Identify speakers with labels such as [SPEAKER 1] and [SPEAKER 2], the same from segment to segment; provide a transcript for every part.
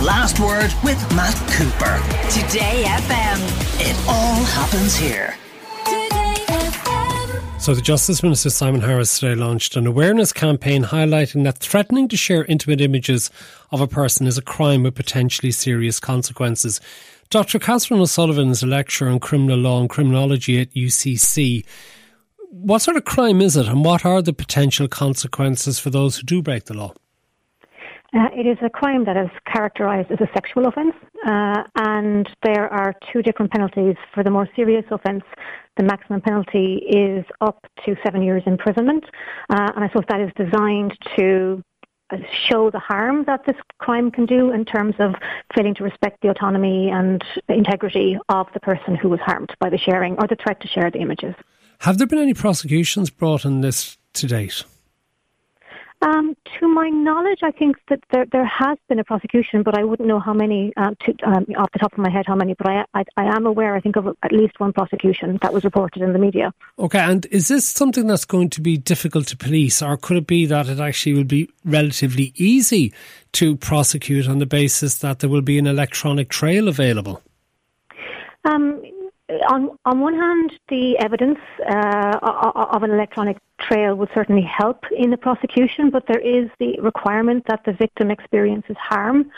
[SPEAKER 1] The Last Word with Matt Cooper.
[SPEAKER 2] Today FM.
[SPEAKER 1] It all happens here.
[SPEAKER 3] So, the Justice Minister Simon Harris today launched an awareness campaign highlighting that threatening to share intimate images of a person is a crime with potentially serious consequences. Dr. Catherine O'Sullivan is a lecturer in criminal law and criminology at UCC. What sort of crime is it, and what are the potential consequences for those who do break the law?
[SPEAKER 4] Uh, it is a crime that is characterised as a sexual offence, uh, and there are two different penalties. For the more serious offence, the maximum penalty is up to seven years imprisonment, uh, and I suppose that is designed to uh, show the harm that this crime can do in terms of failing to respect the autonomy and integrity of the person who was harmed by the sharing or the threat to share the images.
[SPEAKER 3] Have there been any prosecutions brought in this to date?
[SPEAKER 4] Um, my knowledge, I think that there, there has been a prosecution, but I wouldn't know how many uh, to, um, off the top of my head how many. But I, I, I, am aware, I think, of at least one prosecution that was reported in the media.
[SPEAKER 3] Okay, and is this something that's going to be difficult to police, or could it be that it actually will be relatively easy to prosecute on the basis that there will be an electronic trail available?
[SPEAKER 4] Um, on on one hand, the evidence uh, of an electronic trail would certainly help in the prosecution, but there is the requirement that the victim experiences harm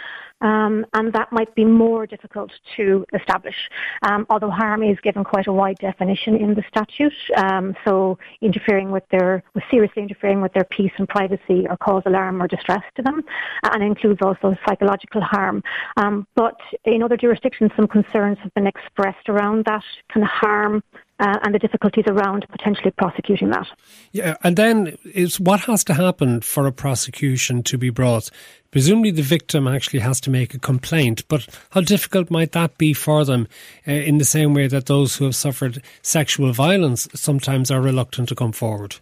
[SPEAKER 4] um, and that might be more difficult to establish. Um, although harm is given quite a wide definition in the statute, um, so interfering with their, with seriously interfering with their peace and privacy or cause alarm or distress to them, and includes also psychological harm. Um, but in other jurisdictions, some concerns have been expressed around that kind of harm uh, and the difficulties around potentially prosecuting that.
[SPEAKER 3] Yeah, and then is what has to happen for a prosecution to be brought? Presumably, the victim actually has to make a complaint, but how difficult might that be for them? Uh, in the same way that those who have suffered sexual violence sometimes are reluctant to come forward.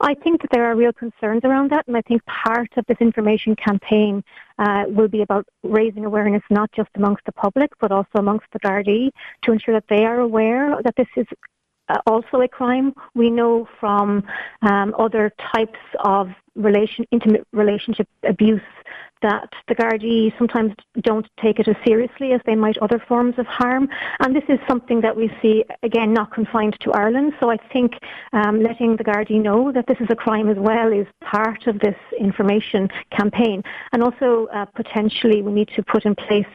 [SPEAKER 4] I think that there are real concerns around that, and I think part of this information campaign uh, will be about raising awareness not just amongst the public but also amongst the Gardaí to ensure that they are aware that this is uh, also a crime. We know from um, other types of relation, intimate relationship abuse that the Gardaí sometimes don't take it as seriously as they might other forms of harm. And this is something that we see, again, not confined to Ireland. So I think um, letting the Gardaí know that this is a crime as well is part of this information campaign. And also, uh, potentially, we need to put in place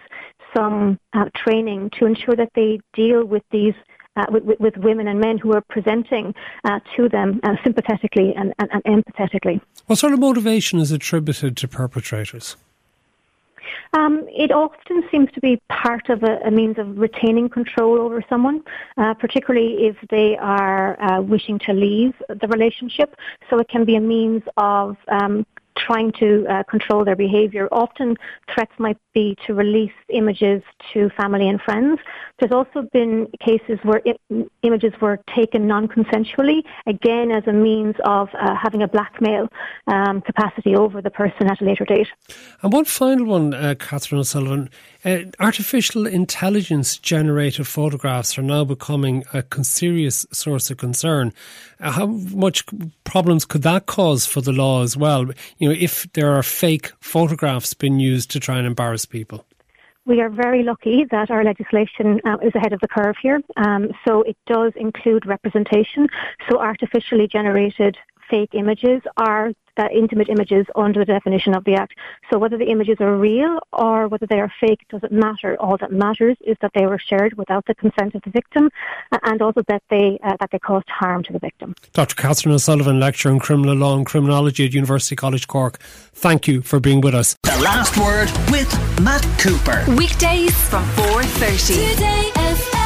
[SPEAKER 4] some uh, training to ensure that they deal with these uh, with, with, women and men who are presenting uh, to them uh, sympathetically and, and, and, empathetically.
[SPEAKER 3] What sort of motivation is attributed to perpetrators?
[SPEAKER 4] Um, it often seems to be part of a, a means of retaining control over someone, uh, particularly if they are uh, wishing to leave the relationship. So it can be a means of um, trying to uh, control their behaviour. Often threats might be to release images to family and friends. There's also been cases where images were taken non-consensually, again as a means of uh, having a blackmail um, capacity over the person at a later date.
[SPEAKER 3] And one final one, uh, Catherine O'Sullivan. Uh, artificial intelligence generated photographs are now becoming a serious source of concern. Uh, how much problems could that cause for the law as well? You know, if there are fake photographs being used to try and embarrass people.
[SPEAKER 4] We are very lucky that our legislation uh, is ahead of the curve here. Um, so it does include representation. So artificially generated fake images are that intimate images under the definition of the Act. So whether the images are real or whether they are fake doesn't matter. All that matters is that they were shared without the consent of the victim and also that they uh, that they caused harm to the victim.
[SPEAKER 3] Dr. Catherine O'Sullivan, lecturer in criminal law and criminology at University College Cork. Thank you for being with us.
[SPEAKER 1] The last word with Matt Cooper.
[SPEAKER 2] Weekdays from 4:30.